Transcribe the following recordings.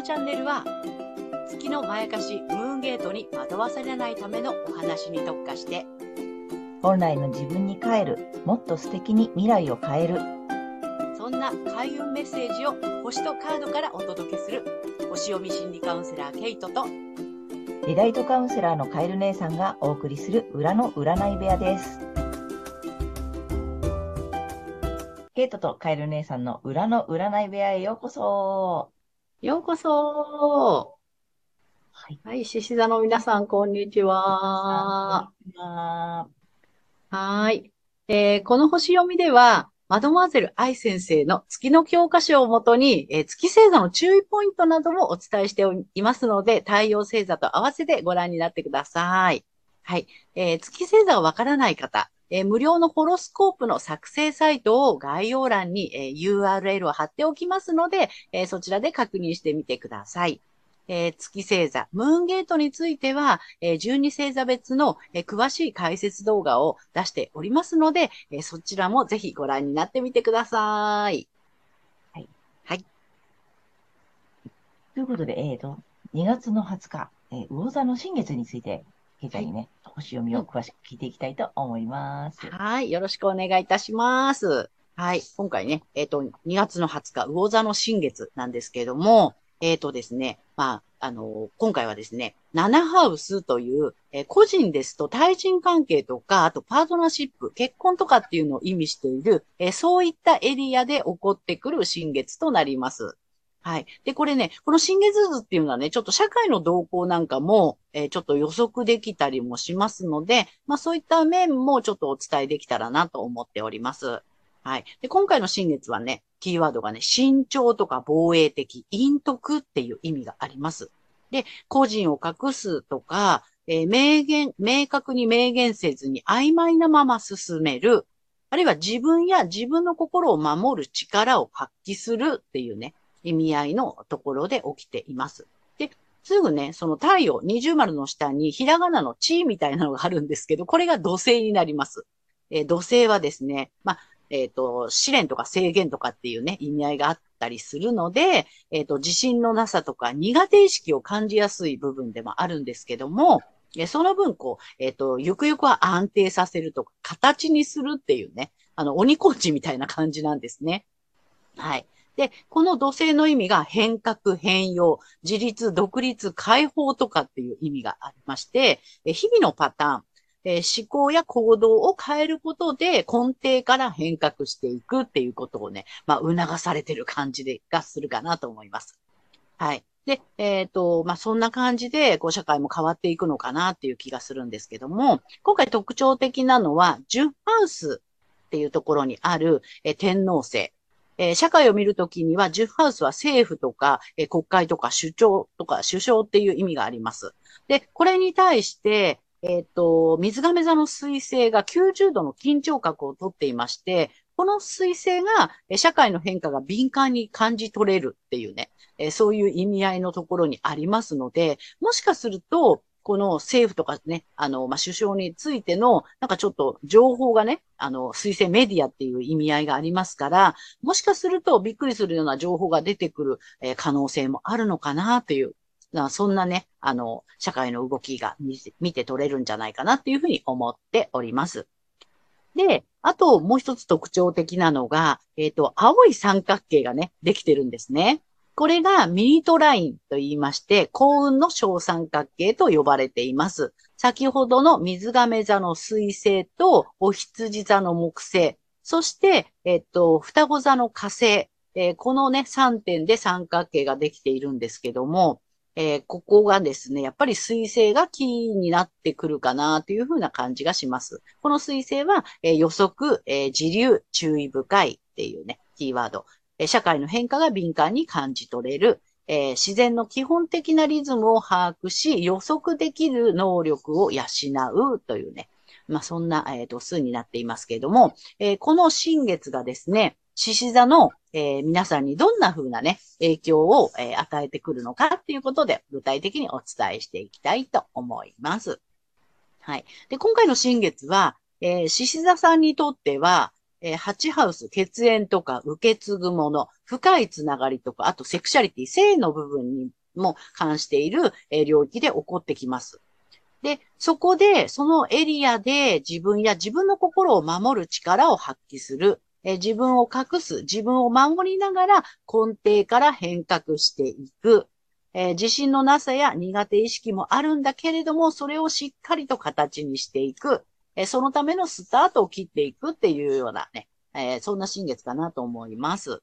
のチャンネルは、月のまやかしムーンゲートに惑わされないためのお話に特化して、本来の自分に帰る、もっと素敵に未来を変える。そんな開運メッセージを星とカードからお届けする、星読み心理カウンセラーケイトと、リライトカウンセラーのカエル姉さんがお送りする裏の占い部屋です。ケイトとカエル姉さんの裏の占い部屋へようこそ。ようこそはい。はい、獅子座の皆さん、こんにちは。はい。えーこの星読みでは、マドモアゼル愛先生の月の教科書をもとに、えー月星座の注意ポイントなどもお伝えしていますので、太陽星座と合わせてご覧になってください。はい。えー月星座がわからない方、えー無料のホロスコープの作成サイトを概要欄に、えー URL を貼っておきますので、えーそちらで確認してみてください。えー月星座、ムーンゲートについては、えー12星座別の、えー詳しい解説動画を出しておりますので、えーそちらもぜひご覧になってみてください。はい。はいということで、えっ、と、2月の20日、えー魚座の新月について、ケイちゃんにね、星読みを詳しく聞いていきたいと思います。はい。よろしくお願いいたします。はい。今回ね、えっ、と、2月の20日、魚座の新月なんですけれども、えっ、とですね、まあ、あの今回はですね、7ハウスという、えー個人ですと対人関係とか、あとパートナーシップ、結婚とかっていうのを意味している、えーそういったエリアで起こってくる新月となります。はい。で、これね、この新月図っていうのはね、ちょっと社会の動向なんかも、えーちょっと予測できたりもしますので、まあそういった面もちょっとお伝えできたらなと思っております。はい。で、今回の新月はね、キーワードがね、慎重とか防衛的、陰徳っていう意味があります。で、個人を隠すとか、えー明言、明確に明言せずに曖昧なまま進める、あるいは自分や自分の心を守る力を発揮するっていうね、意味合いのところで起きています。で、すぐね、その太陽、二重丸の下にひらがなの地位みたいなのがあるんですけど、これが土星になります。えー土星はですね、まあ、えっ、と、試練とか制限とかっていうね、意味合いがあったりするので、えっ、と、自信のなさとか苦手意識を感じやすい部分でもあるんですけども、えその分、こう、えっ、と、ゆくゆくは安定させるとか、形にするっていうね、あの、鬼コーチみたいな感じなんですね。はい。で、この土星の意味が変革、変容、自立、独立、解放とかっていう意味がありまして、日々のパターン、え思考や行動を変えることで根底から変革していくっていうことをね、まあ、促されてる感じで、がするかなと思います。はい。で、えっ、と、まあ、そんな感じで、こう、社会も変わっていくのかなっていう気がするんですけども、今回特徴的なのは、10ハウスっていうところにある、え天皇星。えー社会を見るときには、10ハウスは政府とか、えー国会とか首長とか首相っていう意味があります。で、これに対して、えっ、と、水亀座の水星が90度の緊張角をとっていまして、この水星がえ社会の変化が敏感に感じ取れるっていうね、えそういう意味合いのところにありますので、もしかすると、この政府とかね、あの、まあ、首相についての、なんかちょっと情報がね、あの、水星メディアっていう意味合いがありますから、もしかするとびっくりするような情報が出てくる、えー可能性もあるのかなっていう、なそんなね、あの、社会の動きが見見て取れるんじゃないかなっていうふうに思っております。で、あともう一つ特徴的なのが、えっ、と、青い三角形がね、できてるんですね。これがミニトラインと言いまして、幸運の小三角形と呼ばれています。先ほどの水亀座の水星と、お羊座の木星、そして、えっと、双子座の火星、えーこのね、3点で三角形ができているんですけども、えーここがですね、やっぱり水星がキーになってくるかなというふうな感じがします。この水星は、えー予測、えー自流、注意深いっていうね、キーワード。社会の変化が敏感に感じ取れる。えー自然の基本的なリズムを把握し、予測できる能力を養うというね、まあ、そんな、えー、度数になっていますけれども、えーこの新月がですね、獅子座の、えー皆さんにどんな風なね、影響を、えー与えてくるのかっていうことで、具体的にお伝えしていきたいと思います。はい。で、今回の新月は、えー獅子座さんにとっては、えー、8ハウス、血縁とか受け継ぐもの、深いつながりとか、あとセクシャリティ、性の部分にも関している、えー、領域で起こってきます。で、そこで、そのエリアで自分や自分の心を守る力を発揮する。え自分を隠す、自分を守りながら根底から変革していく。えー、自信のなさや苦手意識もあるんだけれども、それをしっかりと形にしていく。え、そのためのスタートを切っていくっていうようなね、えー、そんな新月かなと思います。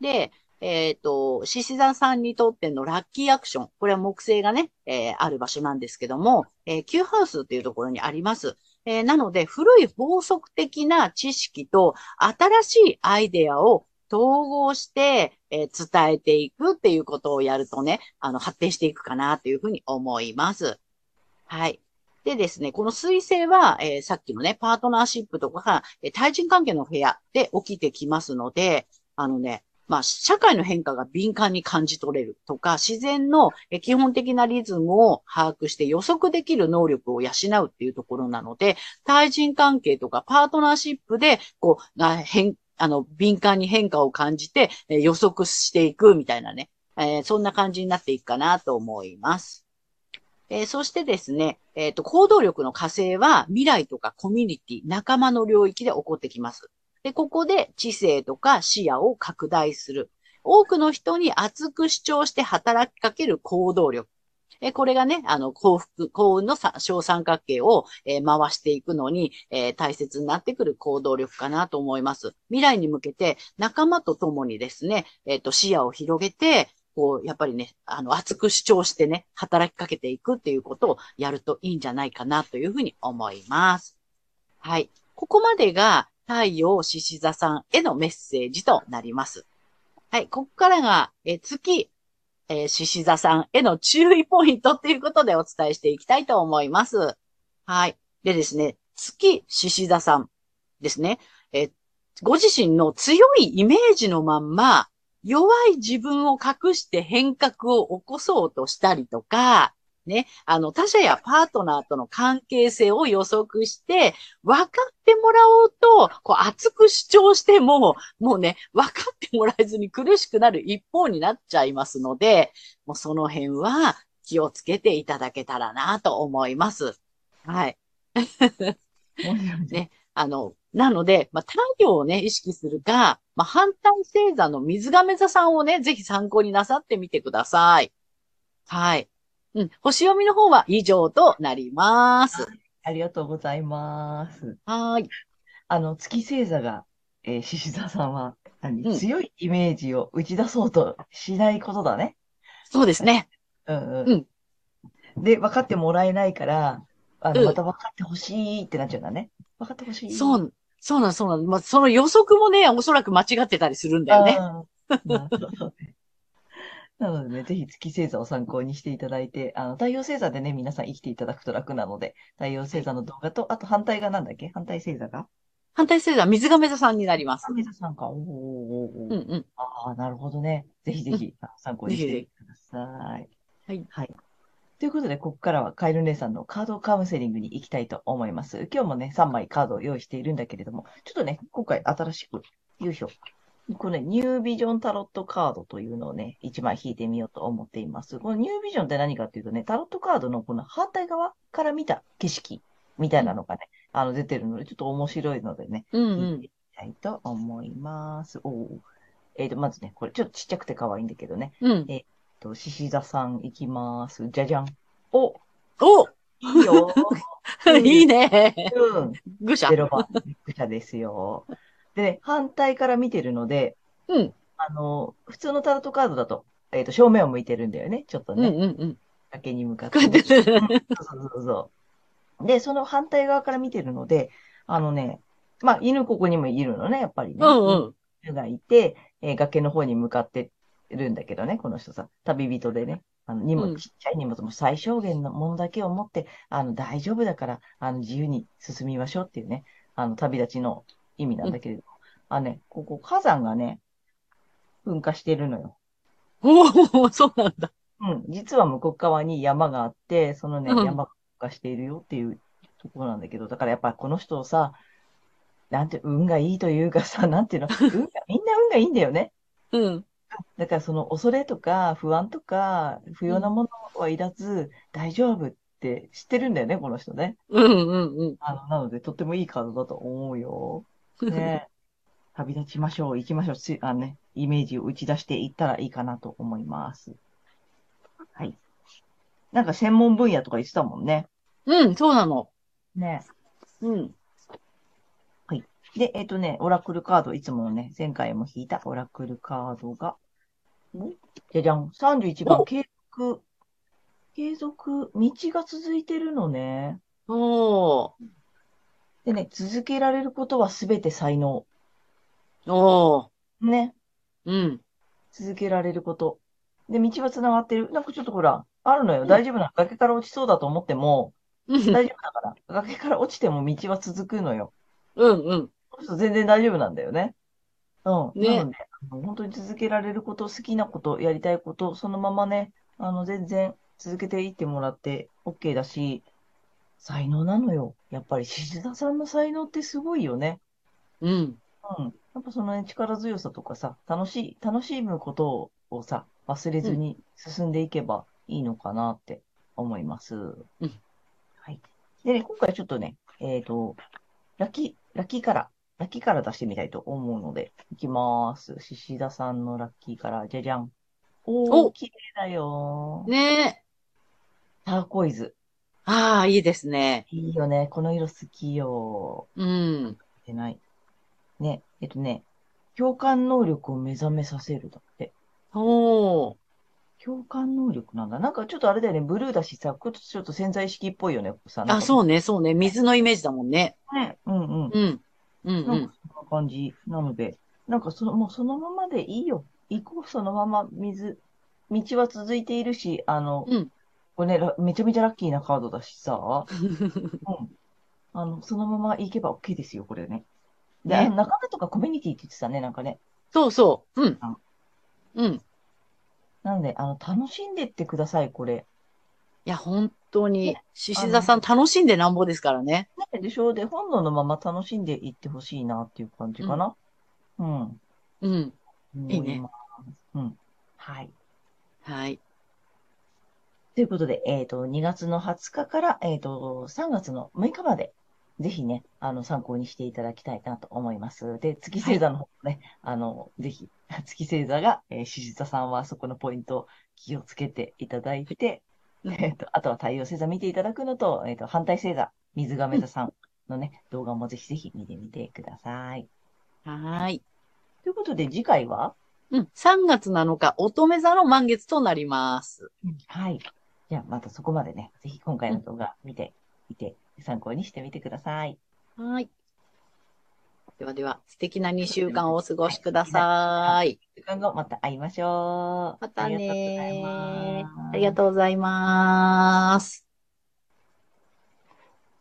で、えっ、と、獅子座さんにとってのラッキーアクション。これは木星がね、えある場所なんですけども、えー、Q ハウスっていうところにあります。えなので、古い法則的な知識と新しいアイデアを統合して、え、伝えていくっていうことをやるとね、あの、発展していくかなというふうに思います。はい。でですね、この彗星は、えー、さっきのね、パートナーシップとか、え、対人関係の部屋で起きてきますので、あのね、まあ、社会の変化が敏感に感じ取れるとか、自然の基本的なリズムを把握して予測できる能力を養うっていうところなので、対人関係とかパートナーシップで、こう、変、あの、敏感に変化を感じて、予測していくみたいなね、えー、そんな感じになっていくかなと思います。えー、そしてですね、えっ、ー、と、行動力の火星は未来とかコミュニティ、仲間の領域で起こってきます。で、ここで知性とか視野を拡大する。多くの人に熱く主張して働きかける行動力。えこれがね、あの、幸福、幸運の小三角形を、えー、回していくのに、えー、大切になってくる行動力かなと思います。未来に向けて仲間と共にですね、えっ、ー、と、視野を広げて、こう、やっぱりね、あの、熱く主張してね、働きかけていくっていうことをやるといいんじゃないかなというふうに思います。はい。ここまでが太陽獅子座さんへのメッセージとなります。はい。ここからが、え月、え、獅子座さんへの注意ポイントっていうことでお伝えしていきたいと思います。はい。でですね、月獅子座さんですね。えご自身の強いイメージのまんま、弱い自分を隠して変革を起こそうとしたりとか、ね、あの、他者やパートナーとの関係性を予測して、分かってもらおうと、こう、熱く主張しても、もうね、分かってもらえずに苦しくなる一方になっちゃいますので、もうその辺は気をつけていただけたらなと思います。はい。ね、あの、なので、まあ、太陽をね、意識するか、まあ、反対星座の水亀座さんをね、ぜひ参考になさってみてください。はい。うん。星読みの方は以上となります。ありがとうございます。はい。あの、月星座が、えー、獅子座さんは、何、うん、強いイメージを打ち出そうとしないことだね。そうですね。うんうん。うん、で、分かってもらえないから、あの、また分かってほしいってなっちゃうんだね。分かってほしい。そう、そうなん、そうなん。まあ、その予測もね、おそらく間違ってたりするんだよね。なるほどね。なのでね、ぜひ月星座を参考にしていただいて、あの、太陽星座でね、皆さん生きていただくと楽なので、太陽星座の動画と、あと反対がなんだっけ？反対星座が？反対星座は水亀座さんになります。水亀座さんか。おーおーおーうんうん。ああ、なるほどね。ぜひぜひ参考にしてください。はい。はい。ということで、ここからはカエル姉さんのカードカウンセリングに行きたいと思います。今日もね、3枚カードを用意しているんだけれども、ちょっとね、今回新しく、よいしょ、これ、ね、ニュービジョンタロットカードというのをね、一枚引いてみようと思っています。このニュービジョンって何かっていうとね、タロットカードのこの反対側から見た景色みたいなのがね、うん、あの出てるので、ちょっと面白いのでね、うんうん、引いてみたいと思います。おえっ、ー、と、まずね、これちょっとちっちゃくて可愛いんだけどね。うん、えと、獅子座さんいきます。じゃじゃん。おおいいよ。いいね。うん。愚者。0番。愚者ですよ。でね、反対から見てるので、うん。あの、普通のタロットカードだと、えっ、ー、と、正面を向いてるんだよね、ちょっとね。うんうんうん。崖に向かって、そうそうそうで、その反対側から見てるので、あのね、まあ、犬ここにもいるのね、やっぱりね。うんうん。犬がいて、えー、崖の方に向かってるんだけどね、この人さ、旅人でね。あの荷物、ちっちゃい荷物も最小限のものだけを持って、あの、大丈夫だから、あの、自由に進みましょうっていうね、あの、旅立ちの意味なんだけれども、あ、ね、ここ火山がね、噴火してるのよ。おお、そうなんだ。うん。実は向こう側に山があって、そのね、うん、山が噴火しているよっていうところなんだけど、だからやっぱこの人をさ、なんて、運がいいというかさ、なんていうの、運が、みんな運がいいんだよね。うん。だからその恐れとか不安とか不要なものはいらず大丈夫って知ってるんだよね、この人ね。うんうんうん。あの、なのでとってもいいカードだと思うよ。ね。旅立ちましょう、行きましょう、つあのね、イメージを打ち出していったらいいかなと思います。はい。なんか専門分野とか言ってたもんね。うん、そうなの。ね。うん。で、えっ、とね、オラクルカード、いつものね、前回も引いたオラクルカードが、んじゃじゃん、31番、お継続、継続、道が続いてるのね。おー。でね、続けられることはすべて才能。おー。ね。うん。続けられること。で、道は繋がってる。なんかちょっとほら、あるのよ。うん大丈夫なの？崖から落ちそうだと思っても、うん大丈夫だから。崖から落ちても道は続くのよ。うんうん。全然大丈夫なんだよね。うん。ねなので、あの本当に続けられること、好きなこと、やりたいこと、そのままね、あの、全然続けていってもらって OK だし、才能なのよ。やっぱり、獅子座さんの才能ってすごいよね。うん。うん。やっぱそのね、力強さとかさ、楽しい、楽しむことをさ、忘れずに進んでいけばいいのかなって思います。うんはい。でね、今回ちょっとね、えっと、ラッキー、ラッキーカラー、ラッキーカラー出してみたいと思うので、いきます。獅子座さんのラッキーカラー、じゃじゃん。おー、お綺麗だよ。ねえ。ターコイズ。ああ、いいですね。いいよね。この色好きよ。うん。出ない。ね、えっとね、共感能力を目覚めさせるだって。おー。共感能力なんだ。なんかちょっとあれだよね、ブルーだしさ、ちょっと潜在意識っぽいよね、さ。あ、そうね。ね、そうね。水のイメージだもんね。ね。うんうん。うん。うんうんなんか。そんな感じ。なので、なんかその、もうそのままでいいよ。行こう、そのまま水。道は続いているし、あの、うん。これね、ラめちゃめちゃラッキーなカードだしさ、うん。あの、そのまま行けば OK ですよ、これね。で、ね仲間とかコミュニティって言ってたね、なんかね。そうそう。うんあ。うん。いなので、あの、楽しんでってください、これ。や、本当にね、獅子座さん楽しんでなんぼですからね。ね、でしょ？で、本能のまま楽しんでいってほしいなっていう感じかな。うん。うん。いいね。うん。はい。はい。ということで、えっ、と、2月の20日から、えっ、と、3月の6日まで、ぜひね、あの、参考にしていただきたいなと思います。で、月星座の方もね、あの、ぜひ、月星座が、えー、獅子座さんはそこのポイント、気をつけていただいて、うん えっ、と、あとは太陽星座見ていただくのと、えっ、と、反対星座、水亀座さんのね、動画もぜひぜひ見てみてください。はーい。ということで、次回は？うん。3月7日、乙女座の満月となります。はい。じゃあ、またそこまでね、ぜひ今回の動画見てみて、参考にしてみてください。はい。ではでは、素敵な2週間をお過ごしください。時間後また会い。ましょう。またねありがとうござい。ますありがとうござい。ます。